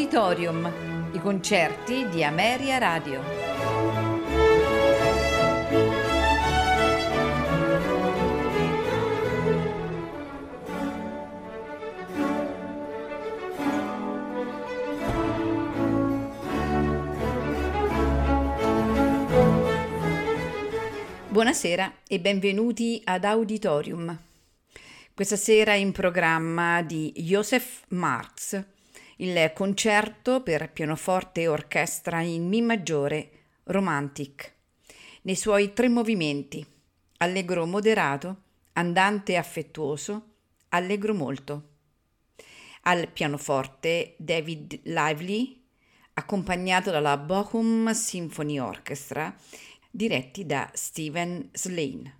Auditorium, i concerti di Ameria Radio. Buonasera e benvenuti ad Auditorium. Questa sera in programma di Joseph Marx, il concerto per pianoforte e orchestra in Mi maggiore Romantic, nei suoi tre movimenti, allegro moderato, andante affettuoso, allegro molto. Al pianoforte David Lively, accompagnato dalla Bochum Symphony Orchestra, diretti da Steven Slane.